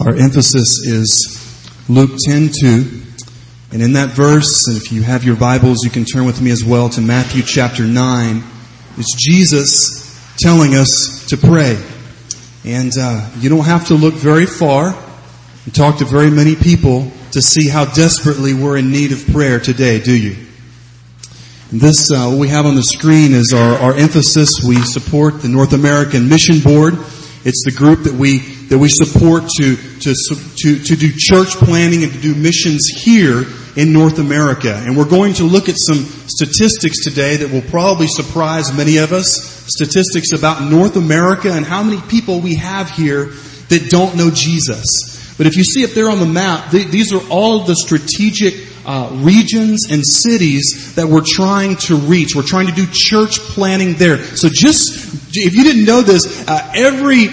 Our emphasis is Luke 10:2. And in that verse, and if you have your Bibles, you can turn with me as well to Matthew chapter 9. It's Jesus telling us to pray. And uh, you don't have to look very far and talk to very many people to see how desperately we're in need of prayer today, do you? And this, uh, what we have on the screen is our, our emphasis. We support the North American Mission Board. It's the group that we that we support to to to to do church planting and to do missions here in North America. And we're going to look at some statistics today that will probably surprise many of us. Statistics about North America and how many people we have here that don't know Jesus. But if you see up there on the map, these are all the strategic uh, regions and cities that we're trying to reach. We're trying to do church planting there. So just, if you didn't know this, uh, every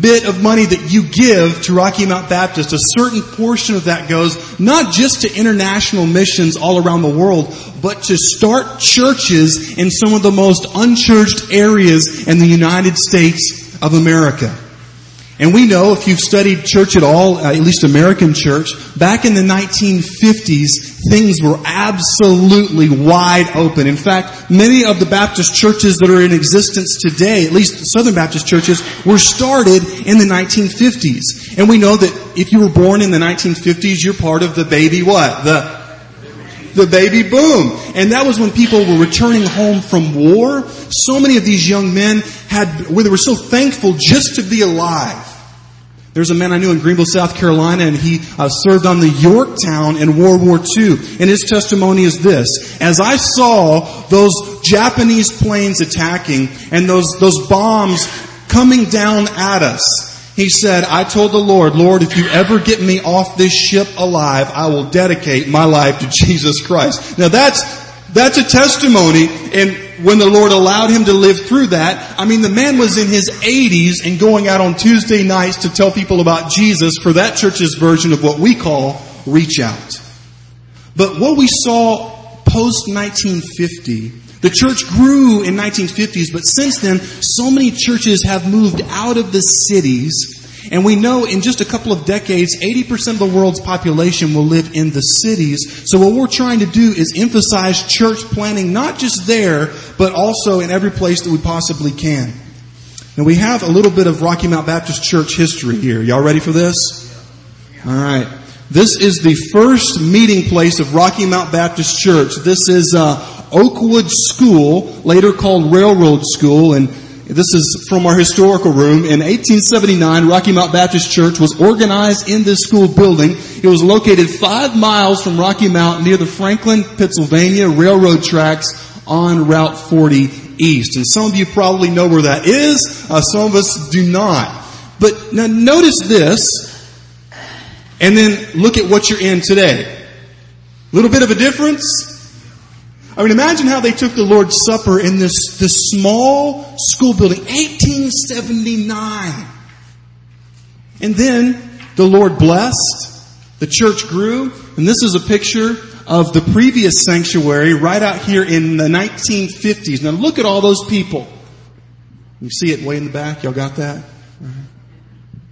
bit of money that you give to Rocky Mount Baptist, a certain portion of that goes not just to international missions all around the world, but to start churches in some of the most unchurched areas in the United States of America. And we know, if you've studied church at all, uh, at least American church, back in the 1950s, things were absolutely wide open. In fact, many of the Baptist churches that are in existence today, at least Southern Baptist churches, were started in the 1950s. And we know that if you were born in the 1950s, you're part of the baby what? The the baby boom. And that was when people were returning home from war. So many of these young men had, they were so thankful just to be alive. There's a man I knew in Greenville, South Carolina, and he uh, served on the Yorktown in World War II. And his testimony is this: As I saw those Japanese planes attacking and those those bombs coming down at us, he said, "I told the Lord, Lord, if you ever get me off this ship alive, I will dedicate my life to Jesus Christ." Now that's that's a testimony, and when the Lord allowed him to live through that. I mean, the man was in his 80s and going out on Tuesday nights to tell people about Jesus for that church's version of what we call reach out. But what we saw post 1950, the church grew in 1950s, but since then, so many churches have moved out of the cities and we know in just a couple of decades, 80% of the world's population will live in the cities. So what we're trying to do is emphasize church planting, not just there, but also in every place that we possibly can. Now we have a little bit of Rocky Mount Baptist Church history here. Y'all ready for this? Alright. This is the first meeting place of Rocky Mount Baptist Church. This is uh, Oakwood School, later called Railroad School, and this is from our historical room. In 1879, Rocky Mount Baptist Church was organized in this school building. It was located five miles from Rocky Mount near the Franklin, Pittsylvania railroad tracks on Route 40 East. And some of you probably know where that is. Uh, some of us do not. But now notice this, and then look at what you're in today. A little bit of a difference. I mean, imagine how they took the Lord's Supper in this, this small school building, 1879. And then the Lord blessed, the church grew, and this is a picture of the previous sanctuary right out here in the 1950s. Now look at all those people. You see it way in the back? Y'all got that?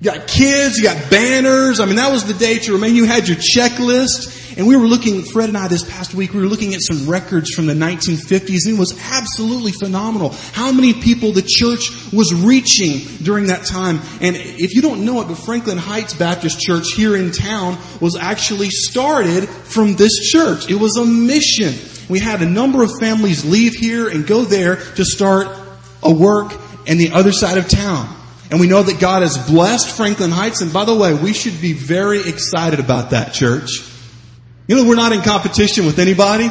You got kids, you got banners. I mean, that was the day to remain. You had your checklist. And we were looking, Fred and I this past week, we were looking at some records from the 1950s and it was absolutely phenomenal. How many people the church was reaching during that time. And if you don't know it, but Franklin Heights Baptist Church here in town was actually started from this church. It was a mission. We had a number of families leave here and go there to start a work in the other side of town. And we know that God has blessed Franklin Heights. And by the way, we should be very excited about that church. You know, we're not in competition with anybody.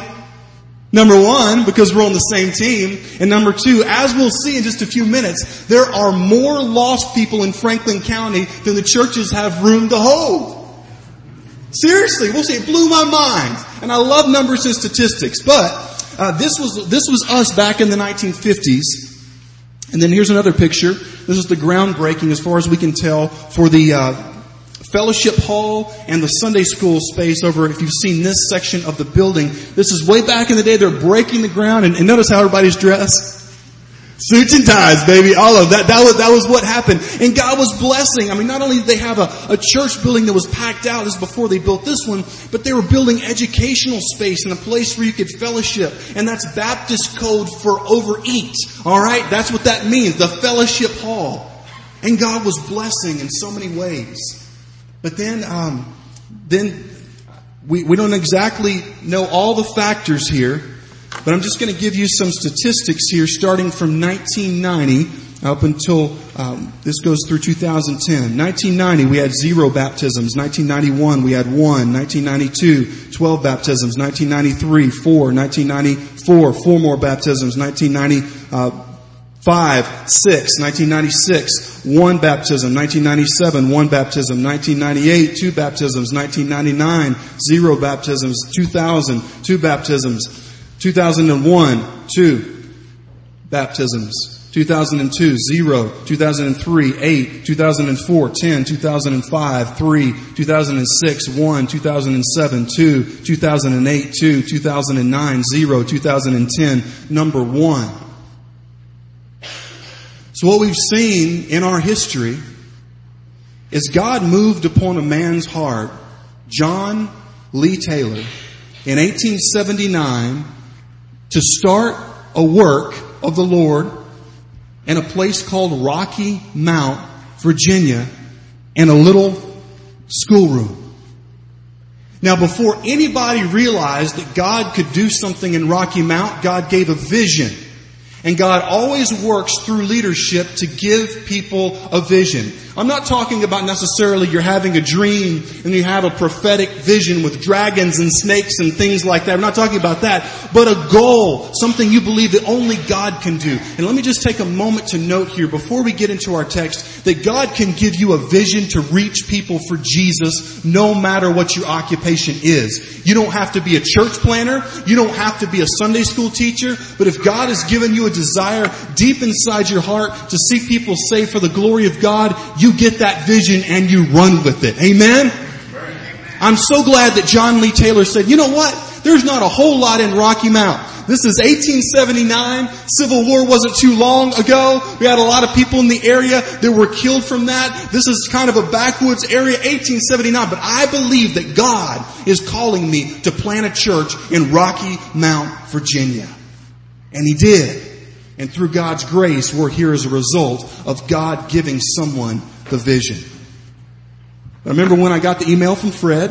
Number one, because we're on the same team. And number two, as we'll see in just a few minutes, there are more lost people in Franklin County than the churches have room to hold. Seriously, we'll see. It blew my mind. And I love numbers and statistics. But uh, this was this was us back in the 1950s. And then here's another picture. This is the groundbreaking, as far as we can tell, for the uh, fellowship hall and the Sunday school space over, if you've seen this section of the building. This is way back in the day. They're breaking the ground, and, and notice how everybody's dressed. Suits and ties, baby. All of that. That was, that was what happened. And God was blessing. I mean, not only did they have a, a church building that was packed out as before they built this one, but they were building educational space and a place where you could fellowship. And that's Baptist code for overeat. Alright? That's what that means. The fellowship hall. And God was blessing in so many ways. But then, um, then we, we don't exactly know all the factors here, but I'm just going to give you some statistics here starting from 1990 up until um, this goes through 2010. 1990 we had zero baptisms. 1991 we had one. 1992 12 baptisms. 1993 four. 1994 four more baptisms. 1990 uh, Five, six, 1996, one baptism, 1997, one baptism, 1998, two baptisms, 1999, zero baptisms, 2000, two baptisms, 2001, two baptisms, 2002, zero, 2003, eight, 2004, 10, 2005, three, 2006, one, 2007, two, 2008, two, 2009, zero, 2010, number one. So what we've seen in our history is God moved upon a man's heart, John Lee Taylor, in 1879 to start a work of the Lord in a place called Rocky Mount, Virginia, in a little schoolroom. Now before anybody realized that God could do something in Rocky Mount, God gave a vision and God always works through leadership to give people a vision. I'm not talking about necessarily you're having a dream and you have a prophetic vision with dragons and snakes and things like that. I'm not talking about that, but a goal, something you believe that only God can do. And let me just take a moment to note here before we get into our text that God can give you a vision to reach people for Jesus no matter what your occupation is. You don't have to be a church planter. You don't have to be a Sunday school teacher. But if God has given you a desire deep inside your heart to see people saved for the glory of God, you you get that vision and you run with it. Amen? I'm so glad that John Lee Taylor said, you know what? There's not a whole lot in Rocky Mount. This is 1879. Civil War wasn't too long ago. We had a lot of people in the area that were killed from that. This is kind of a backwoods area, 1879. But I believe that God is calling me to plant a church in Rocky Mount, Virginia. And He did. And through God's grace, we're here as a result of God giving someone the vision. I remember when I got the email from Fred.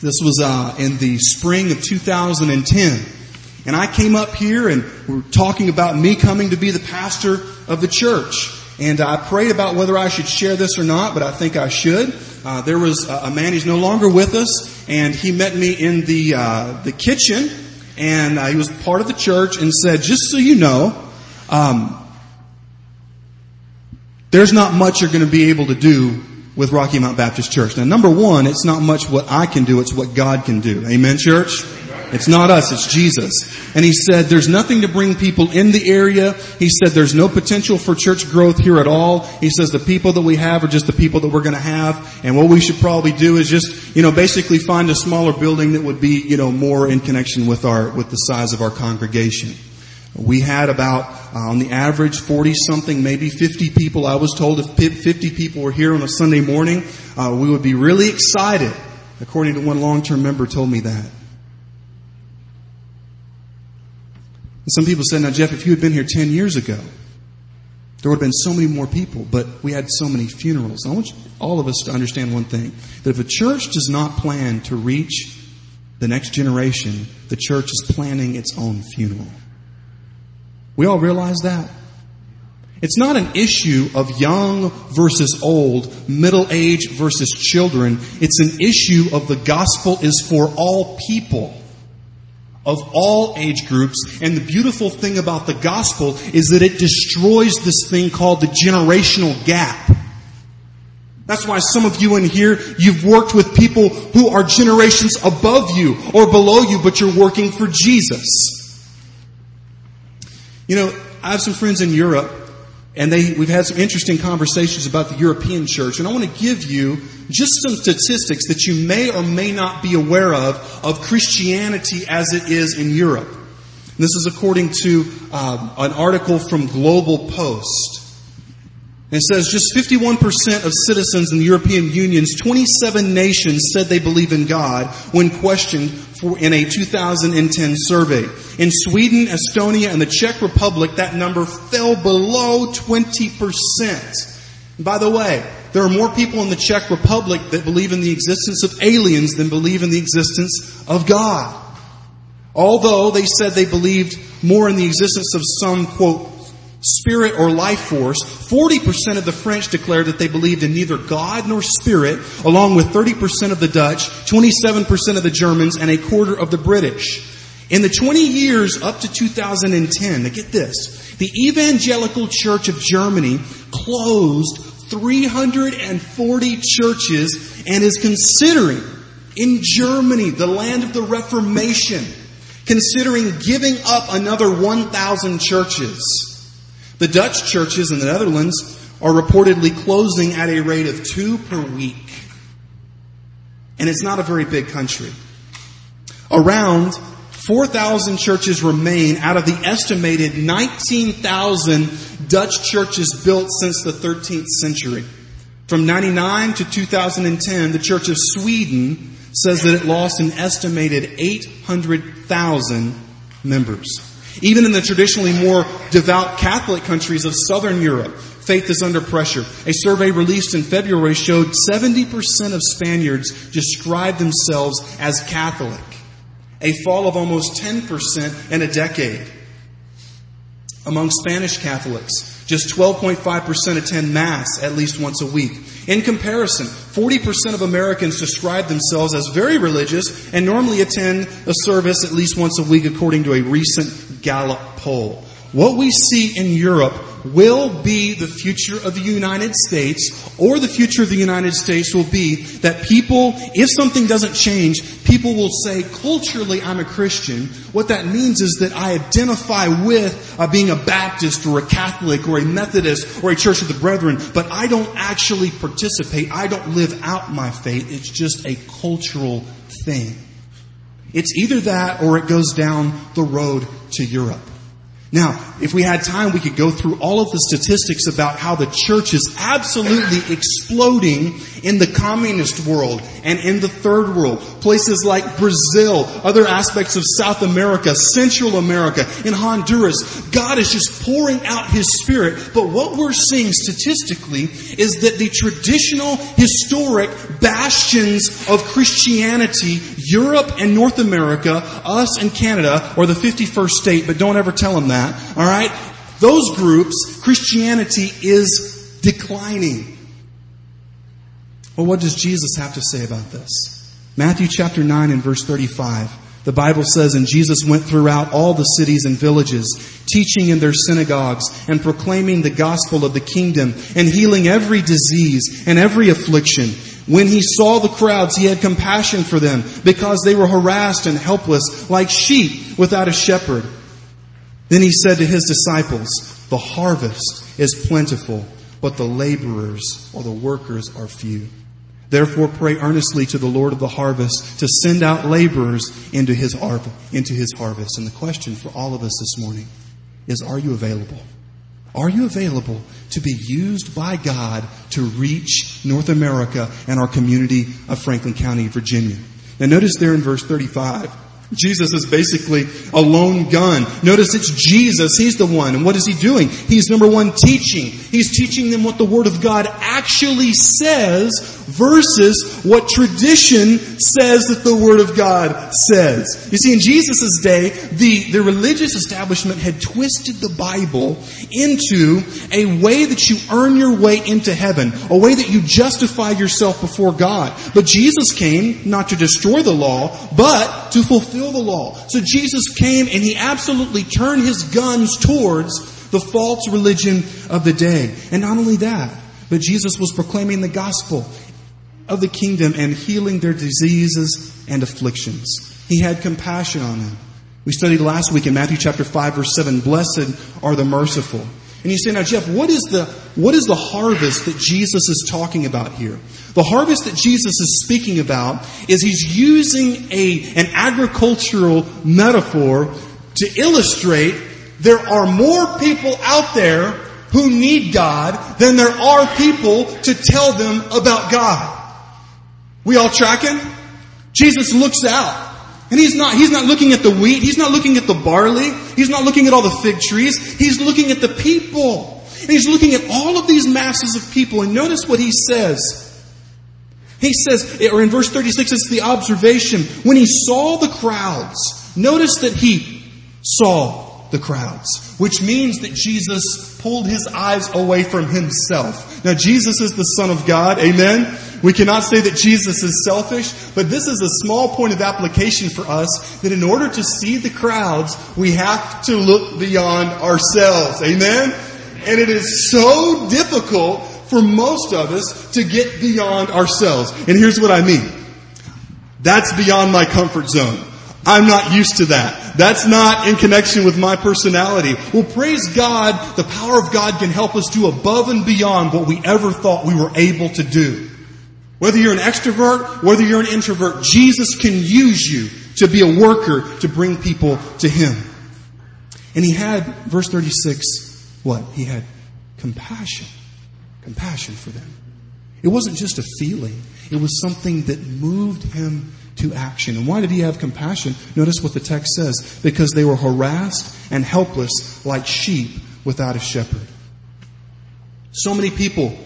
This was uh, in the spring of 2010. And I came up here and we are talking about me coming to be the pastor of the church. And I prayed about whether I should share this or not, but I think I should. Uh, there was a, a, man, he's no longer with us, and he met me in the, uh, the kitchen, and uh, he was part of the church, and said, just so you know, um, there's not much you're going to be able to do with Rocky Mount Baptist Church. Now, number one, it's not much what I can do, it's what God can do. Amen, church? It's not us, it's Jesus. And he said, there's nothing to bring people in the area. He said, there's no potential for church growth here at all. He says, the people that we have are just the people that we're gonna have. And what we should probably do is just, you know, basically find a smaller building that would be, you know, more in connection with our, with the size of our congregation. We had about, uh, on the average, 40 something, maybe 50 people. I was told if 50 people were here on a Sunday morning, uh, we would be really excited, according to one long-term member told me that. And some people said, now Jeff, if you had been here 10 years ago, there would have been so many more people, but we had so many funerals. I want you, all of us to understand one thing, that if a church does not plan to reach the next generation, the church is planning its own funeral. We all realize that? It's not an issue of young versus old, middle age versus children. It's an issue of the gospel is for all people of all age groups. And the beautiful thing about the gospel is that it destroys this thing called the generational gap. That's why some of you in here, you've worked with people who are generations above you or below you, but you're working for Jesus. You know, I have some friends in Europe, and they, we've had some interesting conversations about the European church, and I want to give you just some statistics that you may or may not be aware of, of Christianity as it is in Europe. This is according to uh, an article from Global Post. It says just 51% of citizens in the European Union's 27 nations said they believe in God when questioned for, in a 2010 survey. In Sweden, Estonia, and the Czech Republic, that number fell below 20%. And by the way, there are more people in the Czech Republic that believe in the existence of aliens than believe in the existence of God. Although they said they believed more in the existence of some, quote, spirit or life force, 40% of the French declared that they believed in neither God nor spirit, along with 30% of the Dutch, 27% of the Germans, and a quarter of the British. In the 20 years up to 2010, now get this, the Evangelical Church of Germany closed 340 churches and is considering in Germany, the land of the Reformation, considering giving up another 1,000 churches. The Dutch churches in the Netherlands are reportedly closing at a rate of two per week. And it's not a very big country. Around 4,000 churches remain out of the estimated 19,000 Dutch churches built since the 13th century. From 99 to 2010, the Church of Sweden says that it lost an estimated 800,000 members. Even in the traditionally more devout Catholic countries of Southern Europe, faith is under pressure. A survey released in February showed 70% of Spaniards describe themselves as Catholic, a fall of almost 10% in a decade. Among Spanish Catholics, just 12.5% attend Mass at least once a week. In comparison, 40% of Americans describe themselves as very religious and normally attend a service at least once a week according to a recent Gallup poll. What we see in Europe will be the future of the United States, or the future of the United States will be that people, if something doesn't change, people will say, culturally, I'm a Christian. What that means is that I identify with uh, being a Baptist or a Catholic or a Methodist or a Church of the Brethren, but I don't actually participate. I don't live out my faith. It's just a cultural thing. It's either that or it goes down the road to Europe. Now, if we had time, we could go through all of the statistics about how the church is absolutely exploding in the communist world and in the third world. Places like Brazil, other aspects of South America, Central America, in Honduras. God is just pouring out His Spirit. But what we're seeing statistically is that the traditional, historic bastions of Christianity, Europe and North America, us and Canada, or the 51st state, but don't ever tell them that that, alright? Those groups, Christianity is declining. Well, what does Jesus have to say about this? Matthew chapter 9 and verse 35. The Bible says, and Jesus went throughout all the cities and villages, teaching in their synagogues and proclaiming the gospel of the kingdom and healing every disease and every affliction. When he saw the crowds, he had compassion for them because they were harassed and helpless like sheep without a shepherd. Then he said to his disciples, The harvest is plentiful, but the laborers or the workers are few. Therefore pray earnestly to the Lord of the harvest to send out laborers into his, harvest, into his harvest. And the question for all of us this morning is, are you available? Are you available to be used by God to reach North America and our community of Franklin County, Virginia? Now notice there in verse 35, Jesus is basically a lone gun. Notice it's Jesus. He's the one. And what is he doing? He's number one teaching. He's teaching them what the Word of God actually says versus what tradition says that the Word of God says. You see, in Jesus' day, the, the religious establishment had twisted the Bible into a way that you earn your way into heaven, a way that you justify yourself before God. But Jesus came not to destroy the law, but to fulfill the law. So Jesus came and he absolutely turned his guns towards the false religion of the day. And not only that, but Jesus was proclaiming the gospel of the kingdom and healing their diseases and afflictions. He had compassion on them. We studied last week in Matthew chapter 5 verse 7, blessed are the merciful. And you say, now Jeff, what is the, what is the harvest that Jesus is talking about here? The harvest that Jesus is speaking about is he's using a, an agricultural metaphor to illustrate there are more people out there who need God than there are people to tell them about God. We all tracking? Jesus looks out. And he's not, he's not looking at the wheat. He's not looking at the barley. He's not looking at all the fig trees. He's looking at the people. And he's looking at all of these masses of people. And notice what he says. He says, or in verse 36, it's the observation. When he saw the crowds, notice that he saw the crowds, which means that Jesus pulled his eyes away from himself. Now Jesus is the Son of God, amen? We cannot say that Jesus is selfish, but this is a small point of application for us that in order to see the crowds, we have to look beyond ourselves, amen? And it is so difficult for most of us to get beyond ourselves. And here's what I mean. That's beyond my comfort zone. I'm not used to that. That's not in connection with my personality. Well, praise God, the power of God can help us do above and beyond what we ever thought we were able to do. Whether you're an extrovert, whether you're an introvert, Jesus can use you to be a worker to bring people to Him. And He had, verse 36, what? He had compassion. Compassion for them. It wasn't just a feeling. It was something that moved Him to action. And why did he have compassion? Notice what the text says. Because they were harassed and helpless like sheep without a shepherd. So many people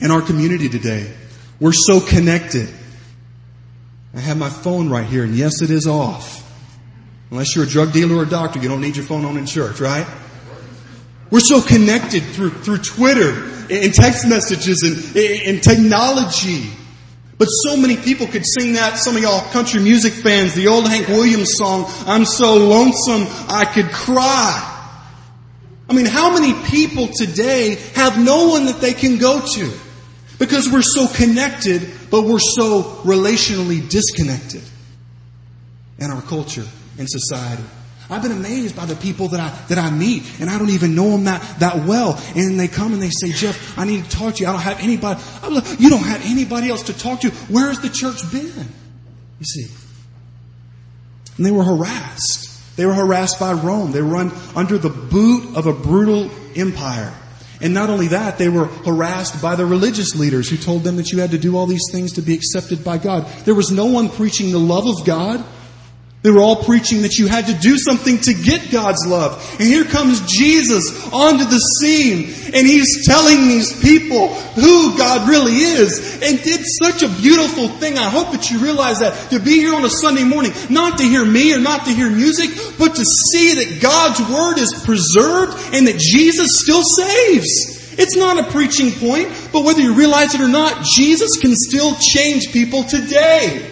in our community today, we're so connected. I have my phone right here and yes, it is off. Unless you're a drug dealer or a doctor, you don't need your phone on in church, right? We're so connected through, through Twitter and text messages and, and technology. But so many people could sing that. Some of y'all country music fans, the old Hank Williams song, I'm so lonesome I could cry. I mean, how many people today have no one that they can go to? Because we're so connected, but we're so relationally disconnected in our culture and society. I've been amazed by the people that I, that I meet and I don't even know them that, that well. And they come and they say, Jeff, I need to talk to you. I don't have anybody. I'm like, you don't have anybody else to talk to. Where has the church been? You see. And they were harassed. They were harassed by Rome. They were under the boot of a brutal empire. And not only that, they were harassed by the religious leaders who told them that you had to do all these things to be accepted by God. There was no one preaching the love of God. They were all preaching that you had to do something to get God's love. And here comes Jesus onto the scene and he's telling these people who God really is and did such a beautiful thing. I hope that you realize that to be here on a Sunday morning, not to hear me or not to hear music, but to see that God's word is preserved and that Jesus still saves. It's not a preaching point, but whether you realize it or not, Jesus can still change people today.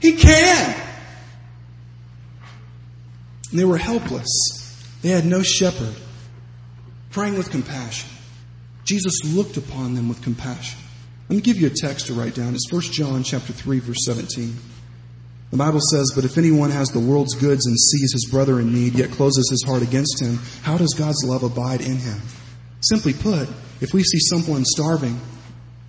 He can. And they were helpless. They had no shepherd. Praying with compassion. Jesus looked upon them with compassion. Let me give you a text to write down. It's 1 John chapter 3 verse 17. The Bible says, But if anyone has the world's goods and sees his brother in need, yet closes his heart against him, how does God's love abide in him? Simply put, if we see someone starving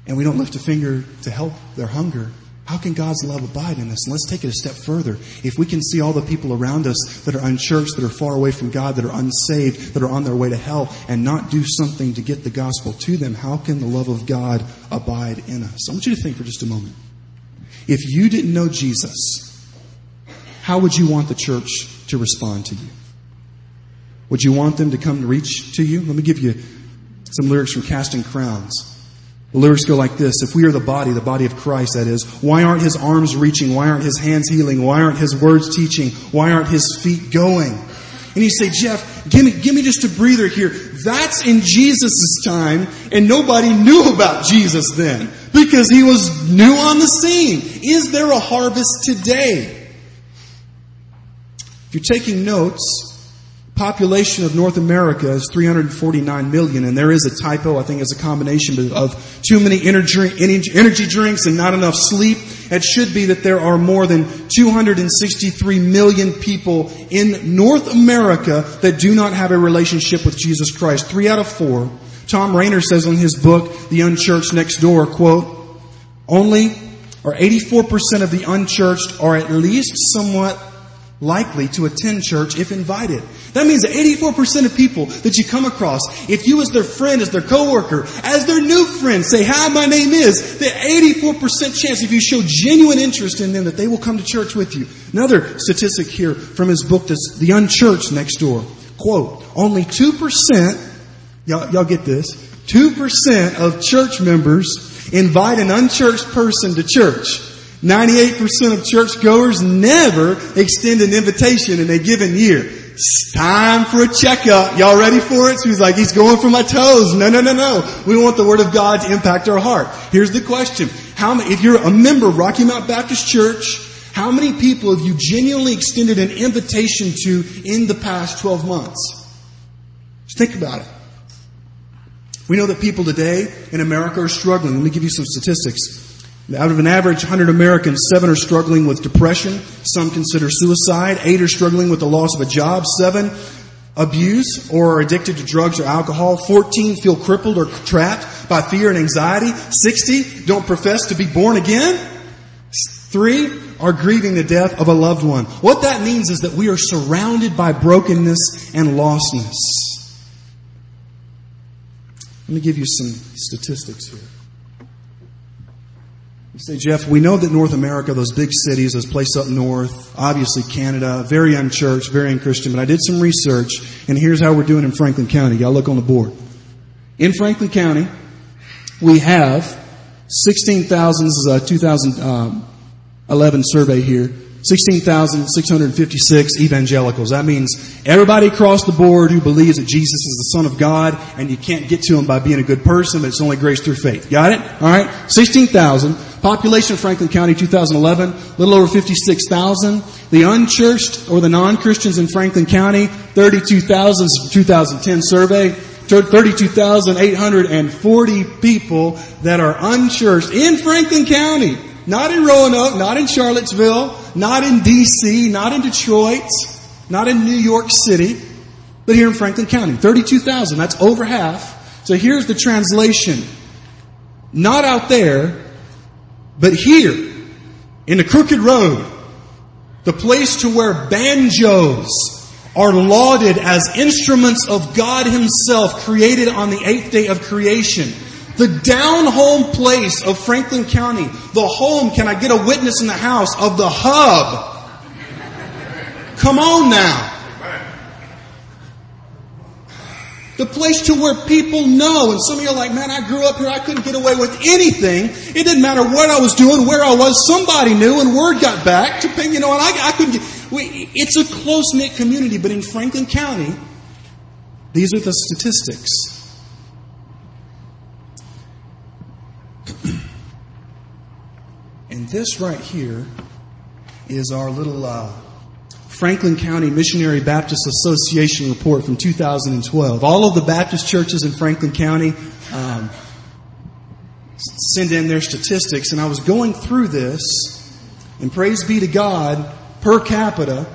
and we don't lift a finger to help their hunger, how can God's love abide in us? And let's take it a step further. If we can see all the people around us that are unchurched, that are far away from God, that are unsaved, that are on their way to hell, and not do something to get the gospel to them, how can the love of God abide in us? I want you to think for just a moment. If you didn't know Jesus, how would you want the church to respond to you? Would you want them to come and reach to you? Let me give you some lyrics from Casting Crowns. The lyrics go like this. If we are the body, the body of Christ, that is, why aren't his arms reaching? Why aren't his hands healing? Why aren't his words teaching? Why aren't his feet going? And you say, Jeff, give me, give me just a breather here. That's in Jesus' time, and nobody knew about Jesus then, because he was new on the scene. Is there a harvest today? If you're taking notes, population of North America is 349 million, and there is a typo. I think it's a combination of too many energy drinks and not enough sleep. It should be that there are more than 263 million people in North America that do not have a relationship with Jesus Christ. Three out of four. Tom Rainer says in his book, The Unchurched Next Door, quote, only or 84% of the unchurched are at least somewhat likely to attend church if invited. That means that 84% of people that you come across, if you as their friend, as their coworker, as their new friend say, hi, my name is, the 84% chance if you show genuine interest in them that they will come to church with you. Another statistic here from his book, this, The Unchurched Next Door. Quote, only 2%, y'all, y'all get this, 2% of church members invite an unchurched person to church. 98% of churchgoers never extend an invitation in a given year. It's time for a checkup. Y'all ready for it? So he's like, he's going for my toes. No, no, no, no. We want the Word of God to impact our heart. Here's the question. How many, if you're a member of Rocky Mount Baptist Church, how many people have you genuinely extended an invitation to in the past 12 months? Just think about it. We know that people today in America are struggling. Let me give you some statistics. Out of an average 100 Americans, seven are struggling with depression. Some consider suicide. Eight are struggling with the loss of a job. Seven abuse or are addicted to drugs or alcohol. 14 feel crippled or trapped by fear and anxiety. 60 don't profess to be born again. Three are grieving the death of a loved one. What that means is that we are surrounded by brokenness and lostness. Let me give you some statistics here. You say, Jeff, we know that North America, those big cities, those places up north, obviously Canada, very unchurched, very unchristian, but I did some research, and here's how we're doing in Franklin County. Y'all look on the board. In Franklin County, we have 16,000, this is a 2011 um, survey here, 16,656 evangelicals. That means everybody across the board who believes that Jesus is the Son of God and you can't get to Him by being a good person, but it's only grace through faith. Got it? Alright? 16,000. Population of Franklin County 2011, a little over 56,000. The unchurched or the non-Christians in Franklin County, 32,000 2010 survey. 32,840 people that are unchurched in Franklin County. Not in Roanoke, not in Charlottesville, not in DC, not in Detroit, not in New York City, but here in Franklin County. 32,000, that's over half. So here's the translation. Not out there, but here, in the crooked road, the place to where banjos are lauded as instruments of God Himself created on the eighth day of creation. The down home place of Franklin County. The home, can I get a witness in the house, of the hub. Come on now. The place to where people know. And some of you are like, man, I grew up here. I couldn't get away with anything. It didn't matter what I was doing, where I was. Somebody knew and word got back to, you know, and I, I couldn't get, we, it's a close knit community, but in Franklin County, these are the statistics. This right here is our little, uh, Franklin County Missionary Baptist Association report from 2012. All of the Baptist churches in Franklin County um, send in their statistics, and I was going through this, and praise be to God, per capita,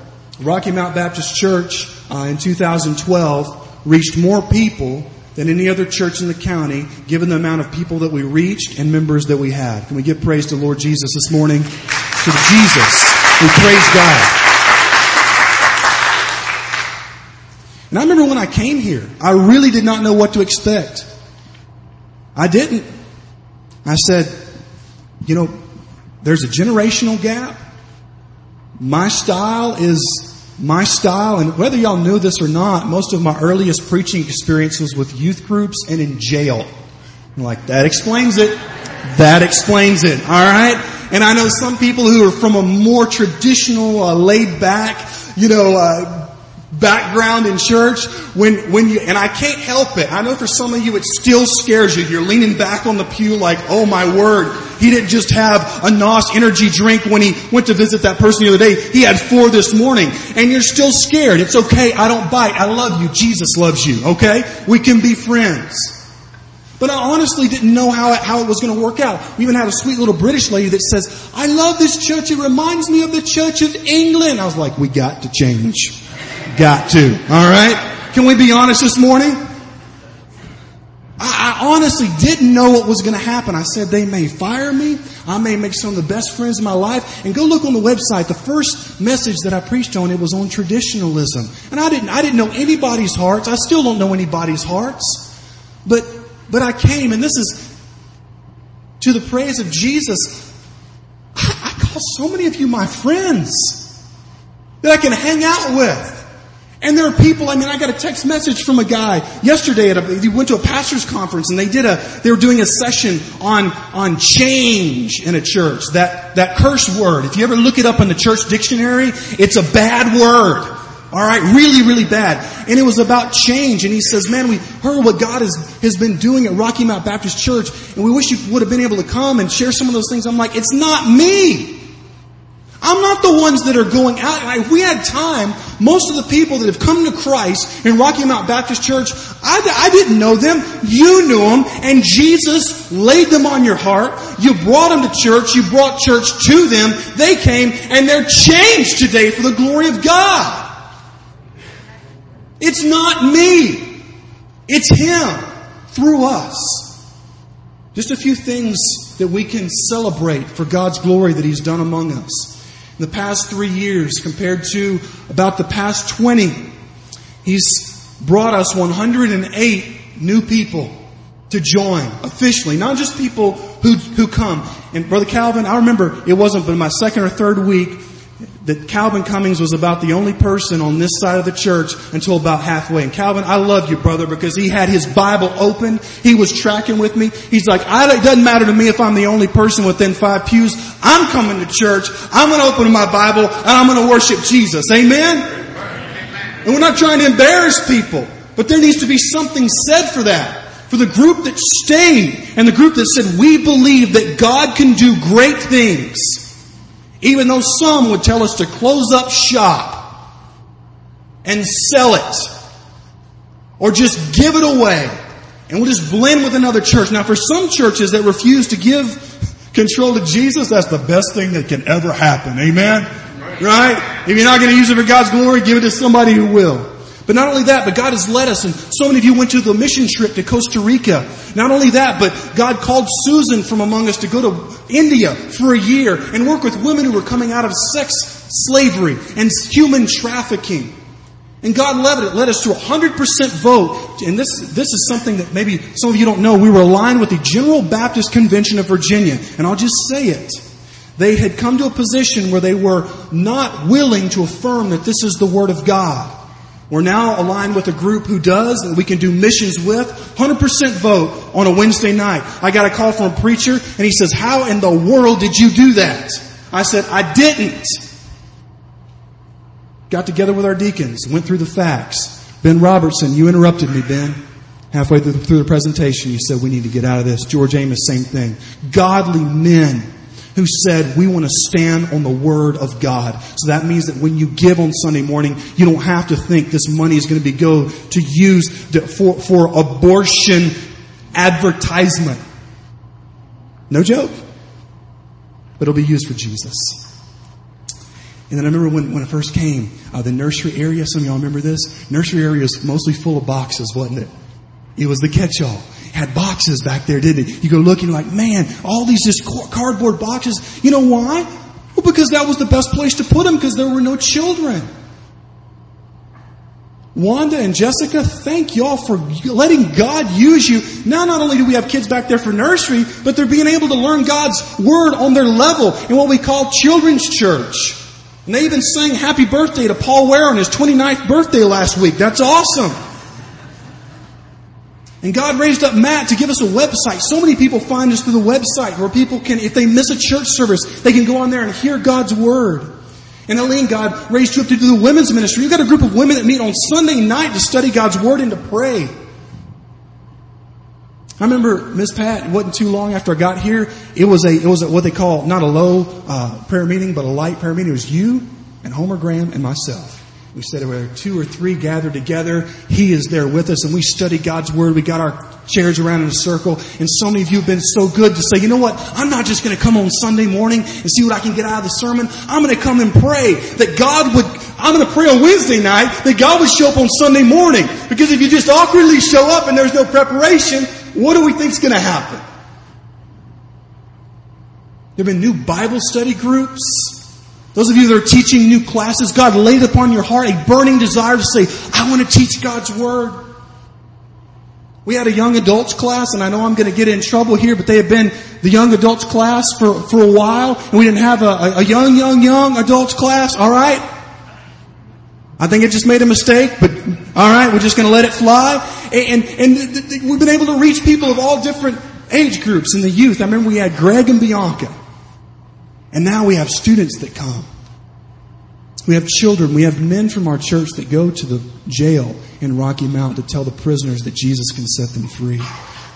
Rocky Mount Baptist Church uh, in 2012 reached more people than any other church in the county, given the amount of people that we reached and members that we had. Can we give praise to Lord Jesus this morning? To Jesus. We praise God. And I remember when I came here, I really did not know what to expect. I didn't. I said, you know, there's a generational gap. My style is my style, and whether y'all knew this or not, most of my earliest preaching experience was with youth groups and in jail. I'm like, that explains it. That explains it. Alright? And I know some people who are from a more traditional, uh, laid back, you know, uh, background in church, when, when you, and I can't help it. I know for some of you it still scares you. You're leaning back on the pew like, oh my word, he didn't just have a NOS energy drink when he went to visit that person the other day. He had four this morning. And you're still scared. It's okay. I don't bite. I love you. Jesus loves you. Okay? We can be friends. But I honestly didn't know how it, how it was going to work out. We even had a sweet little British lady that says, I love this church. It reminds me of the Church of England. I was like, we got to change. Got to. Alright? Can we be honest this morning? I, I honestly didn't know what was going to happen. I said, they may fire me. I may make some of the best friends in my life. And go look on the website. The first message that I preached on, it was on traditionalism. And I didn't, I didn't know anybody's hearts. I still don't know anybody's hearts. But, but I came and this is to the praise of Jesus. I, I call so many of you my friends that I can hang out with. And there are people, I mean, I got a text message from a guy yesterday at a, he went to a pastor's conference and they did a, they were doing a session on, on change in a church. That, that curse word. If you ever look it up in the church dictionary, it's a bad word. Alright, really, really bad. And it was about change. And he says, man, we heard what God has, has been doing at Rocky Mount Baptist Church, and we wish you would have been able to come and share some of those things. I'm like, it's not me. I'm not the ones that are going out. If we had time, most of the people that have come to Christ in Rocky Mount Baptist Church, I, I didn't know them. You knew them. And Jesus laid them on your heart. You brought them to church. You brought church to them. They came and they're changed today for the glory of God. It's not me. It's Him through us. Just a few things that we can celebrate for God's glory that He's done among us in the past three years compared to about the past 20. He's brought us 108 new people to join officially, not just people who, who come. And Brother Calvin, I remember it wasn't but my second or third week that Calvin Cummings was about the only person on this side of the church until about halfway. And Calvin, I love you, brother, because he had his Bible open. He was tracking with me. He's like, it doesn't matter to me if I'm the only person within five pews. I'm coming to church. I'm going to open my Bible and I'm going to worship Jesus. Amen? And we're not trying to embarrass people, but there needs to be something said for that. For the group that stayed and the group that said, we believe that God can do great things. Even though some would tell us to close up shop and sell it or just give it away and we'll just blend with another church. Now for some churches that refuse to give control to Jesus, that's the best thing that can ever happen. Amen? Right? If you're not going to use it for God's glory, give it to somebody who will. But not only that, but God has led us, and so many of you went to the mission trip to Costa Rica. Not only that, but God called Susan from among us to go to India for a year and work with women who were coming out of sex slavery and human trafficking. And God led, it, led us to a 100% vote. And this, this is something that maybe some of you don't know. We were aligned with the General Baptist Convention of Virginia. And I'll just say it. They had come to a position where they were not willing to affirm that this is the Word of God. We're now aligned with a group who does and we can do missions with. 100% vote on a Wednesday night. I got a call from a preacher and he says, how in the world did you do that? I said, I didn't. Got together with our deacons, went through the facts. Ben Robertson, you interrupted me, Ben. Halfway through the, through the presentation, you said we need to get out of this. George Amos, same thing. Godly men who said, we want to stand on the Word of God. So that means that when you give on Sunday morning, you don't have to think this money is going to be go to use for, for abortion advertisement. No joke. But it'll be used for Jesus. And then I remember when, when I first came, uh, the nursery area, some of y'all remember this? Nursery area is mostly full of boxes, wasn't it? It was the catch-all had boxes back there, didn't it? You go looking like, man, all these just cardboard boxes. You know why? Well, because that was the best place to put them because there were no children. Wanda and Jessica, thank y'all for letting God use you. Now not only do we have kids back there for nursery, but they're being able to learn God's Word on their level in what we call children's church. And they even sang happy birthday to Paul Ware on his 29th birthday last week. That's awesome. And God raised up Matt to give us a website. So many people find us through the website where people can, if they miss a church service, they can go on there and hear God's Word. And Eileen, God raised you up to do the women's ministry. You've got a group of women that meet on Sunday night to study God's Word and to pray. I remember Miss Pat. It wasn't too long after I got here. It was a it was a, what they call not a low uh, prayer meeting, but a light prayer meeting. It was you and Homer Graham and myself. We said where two or three gather together, He is there with us and we study God's Word. We got our chairs around in a circle and so many of you have been so good to say, you know what? I'm not just going to come on Sunday morning and see what I can get out of the sermon. I'm going to come and pray that God would, I'm going to pray on Wednesday night that God would show up on Sunday morning. Because if you just awkwardly show up and there's no preparation, what do we think is going to happen? There have been new Bible study groups. Those of you that are teaching new classes, God laid upon your heart a burning desire to say, I want to teach God's Word. We had a young adults class, and I know I'm going to get in trouble here, but they have been the young adults class for, for a while, and we didn't have a, a, young, young, young adults class, alright? I think it just made a mistake, but alright, we're just going to let it fly. And, and, and we've been able to reach people of all different age groups in the youth. I remember we had Greg and Bianca. And now we have students that come. We have children. We have men from our church that go to the jail in Rocky Mount to tell the prisoners that Jesus can set them free.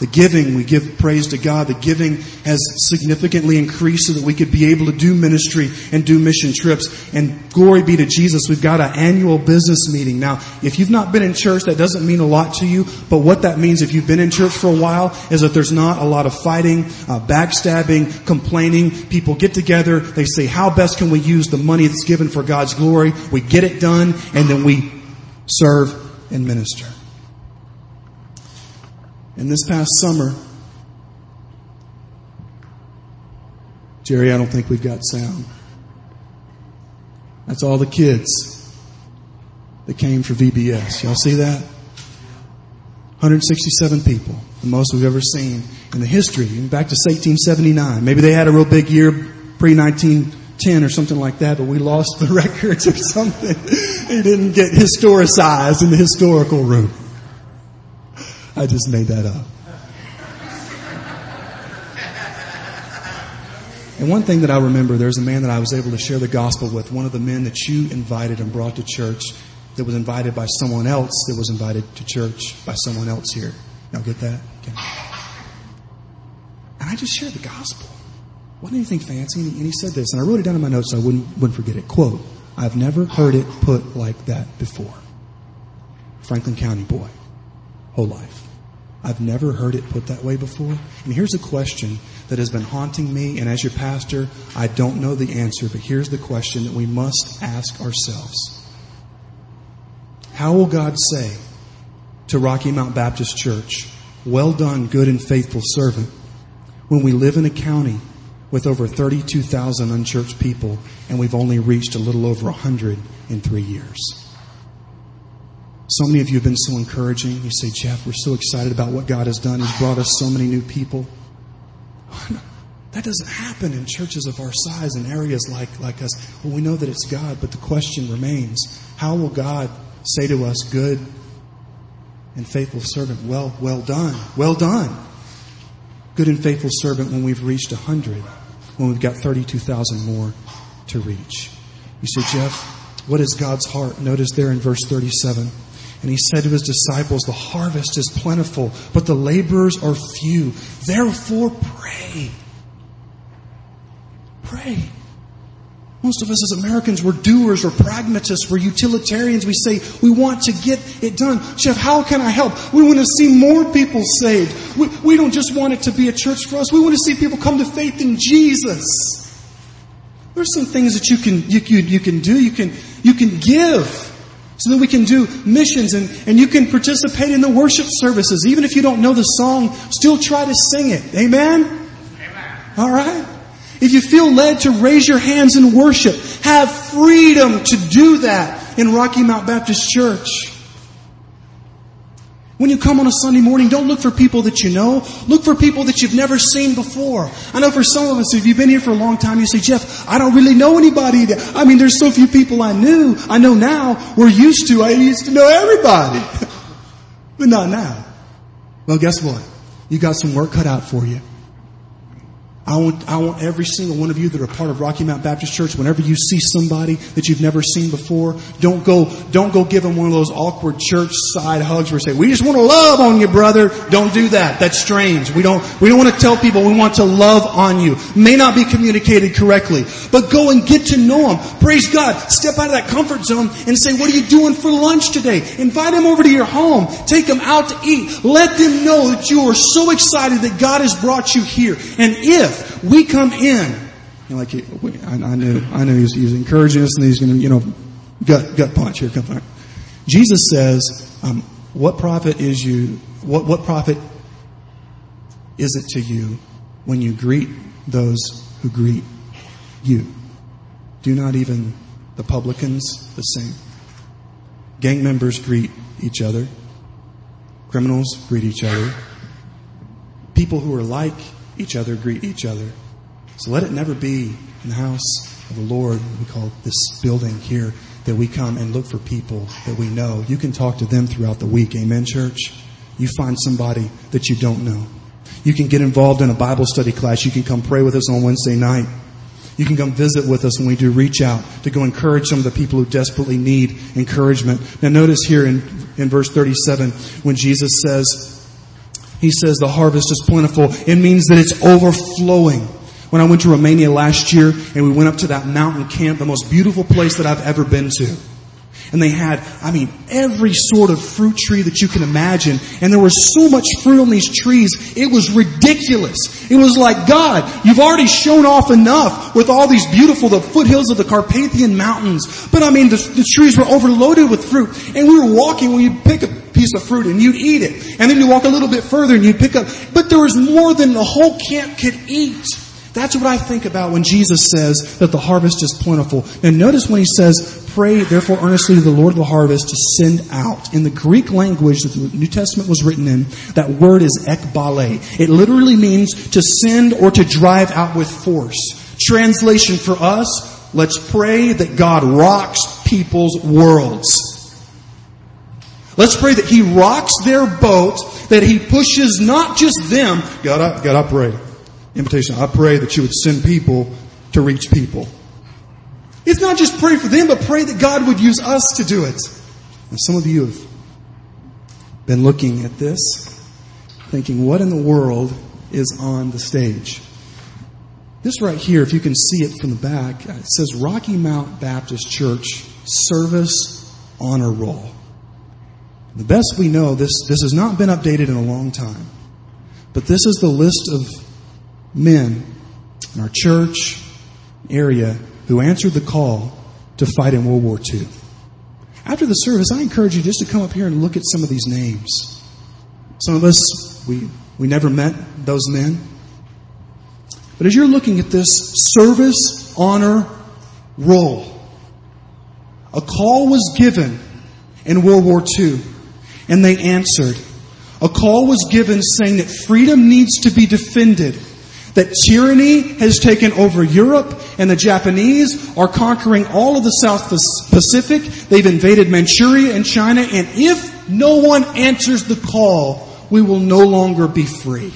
The giving, we give praise to God. The giving has significantly increased so that we could be able to do ministry and do mission trips. And glory be to Jesus, we've got an annual business meeting. Now, if you've not been in church, that doesn't mean a lot to you. But what that means if you've been in church for a while is that there's not a lot of fighting, uh, backstabbing, complaining. People get together. They say, how best can we use the money that's given for God's glory? We get it done and then we serve and minister. And this past summer, Jerry, I don't think we've got sound. That's all the kids that came for VBS. Y'all see that? 167 people, the most we've ever seen in the history, back to 1879. Maybe they had a real big year pre 1910 or something like that, but we lost the records or something. They didn't get historicized in the historical room. I just made that up. And one thing that I remember, there's a man that I was able to share the gospel with, one of the men that you invited and brought to church that was invited by someone else that was invited to church by someone else here. Y'all get that? Okay. And I just shared the gospel. Wasn't anything fancy. And he said this, and I wrote it down in my notes so I wouldn't, wouldn't forget it. Quote, I've never heard it put like that before. Franklin County boy. Whole life. I've never heard it put that way before. And here's a question that has been haunting me, and as your pastor, I don't know the answer, but here's the question that we must ask ourselves. How will God say to Rocky Mount Baptist Church, well done, good and faithful servant, when we live in a county with over 32,000 unchurched people and we've only reached a little over 100 in three years? So many of you have been so encouraging. You say, Jeff, we're so excited about what God has done. He's brought us so many new people. That doesn't happen in churches of our size and areas like, like us. Well, we know that it's God, but the question remains, how will God say to us, good and faithful servant, well, well done, well done. Good and faithful servant when we've reached a hundred, when we've got 32,000 more to reach. You say, Jeff, what is God's heart? Notice there in verse 37. And he said to his disciples, the harvest is plentiful, but the laborers are few. Therefore pray. Pray. Most of us as Americans, we're doers or pragmatists, we're utilitarians. We say, we want to get it done. Jeff, how can I help? We want to see more people saved. We, we don't just want it to be a church for us. We want to see people come to faith in Jesus. There's some things that you can, you, you, you can do. You can, you can give so that we can do missions and, and you can participate in the worship services. Even if you don't know the song, still try to sing it. Amen? Amen. All right? If you feel led to raise your hands in worship, have freedom to do that in Rocky Mount Baptist Church. When you come on a Sunday morning, don't look for people that you know. Look for people that you've never seen before. I know for some of us, if you've been here for a long time, you say, Jeff, I don't really know anybody. I mean, there's so few people I knew. I know now. We're used to. I used to know everybody. but not now. Well, guess what? You got some work cut out for you. I want, I want every single one of you that are part of Rocky Mount Baptist Church, whenever you see somebody that you've never seen before, don't go, don't go give them one of those awkward church side hugs where you say, we just want to love on you, brother. Don't do that. That's strange. We don't, we don't want to tell people we want to love on you. May not be communicated correctly, but go and get to know them. Praise God. Step out of that comfort zone and say, what are you doing for lunch today? Invite them over to your home. Take them out to eat. Let them know that you are so excited that God has brought you here. And if we come in, you know, like I, I knew, I knew he was, he was encouraging us, and he's going to, you know, gut gut punch here. Come on. Jesus says, um, "What profit is you? What what profit is it to you when you greet those who greet you? Do not even the publicans the same? Gang members greet each other. Criminals greet each other. People who are like each other greet each other. So let it never be in the house of the Lord, we call this building here, that we come and look for people that we know. You can talk to them throughout the week. Amen, church? You find somebody that you don't know. You can get involved in a Bible study class. You can come pray with us on Wednesday night. You can come visit with us when we do reach out to go encourage some of the people who desperately need encouragement. Now notice here in, in verse 37 when Jesus says, he says the harvest is plentiful. It means that it's overflowing. When I went to Romania last year and we went up to that mountain camp, the most beautiful place that I've ever been to. And they had, I mean, every sort of fruit tree that you can imagine. And there was so much fruit on these trees. It was ridiculous. It was like, God, you've already shown off enough with all these beautiful, the foothills of the Carpathian Mountains. But I mean, the, the trees were overloaded with fruit. And we were walking you pick a piece of fruit and you'd eat it. And then you walk a little bit further and you'd pick up, but there was more than the whole camp could eat. That's what I think about when Jesus says that the harvest is plentiful. And notice when he says, pray therefore earnestly to the Lord of the harvest to send out. In the Greek language that the New Testament was written in, that word is ekbale. It literally means to send or to drive out with force. Translation for us, let's pray that God rocks people's worlds. Let's pray that He rocks their boat, that He pushes not just them. God, I pray invitation. I pray that you would send people to reach people. It's not just pray for them, but pray that God would use us to do it. And some of you have been looking at this, thinking, what in the world is on the stage? This right here, if you can see it from the back, uh, it says Rocky Mount Baptist Church Service Honor Roll. The best we know, this, this has not been updated in a long time. But this is the list of men in our church area who answered the call to fight in World War II. After the service, I encourage you just to come up here and look at some of these names. Some of us, we, we never met those men. But as you're looking at this service honor roll, a call was given in World War II, and they answered. A call was given saying that freedom needs to be defended that tyranny has taken over Europe and the Japanese are conquering all of the South Pacific. They've invaded Manchuria and China. And if no one answers the call, we will no longer be free.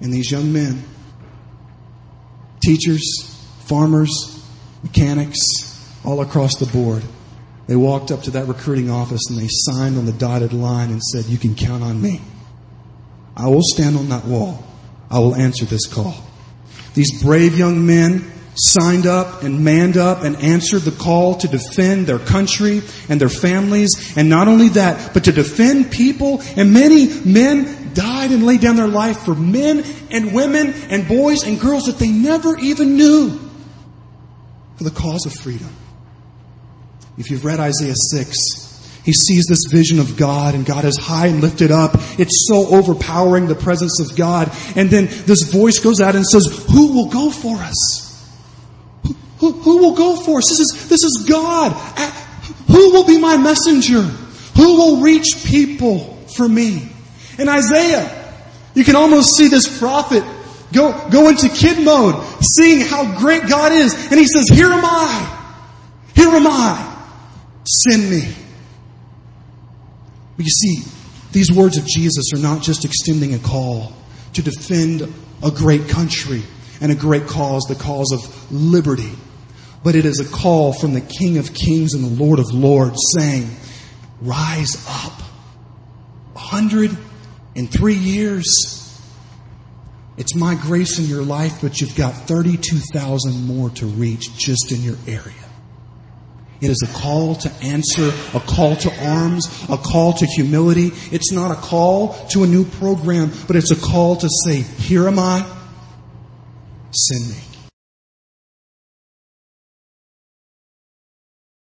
And these young men, teachers, farmers, mechanics, all across the board, they walked up to that recruiting office and they signed on the dotted line and said, You can count on me. I will stand on that wall. I will answer this call. These brave young men signed up and manned up and answered the call to defend their country and their families. And not only that, but to defend people. And many men died and laid down their life for men and women and boys and girls that they never even knew for the cause of freedom. If you've read Isaiah 6, he sees this vision of God and God is high and lifted up. It's so overpowering the presence of God. And then this voice goes out and says, who will go for us? Who, who, who will go for us? This is, this is God. Who will be my messenger? Who will reach people for me? In Isaiah, you can almost see this prophet go, go into kid mode, seeing how great God is. And he says, here am I. Here am I. Send me. But you see, these words of Jesus are not just extending a call to defend a great country and a great cause, the cause of liberty, but it is a call from the King of Kings and the Lord of Lords saying, rise up. A hundred in three years. It's my grace in your life, but you've got 32,000 more to reach just in your area. It is a call to answer, a call to arms, a call to humility. It's not a call to a new program, but it's a call to say, here am I, send me.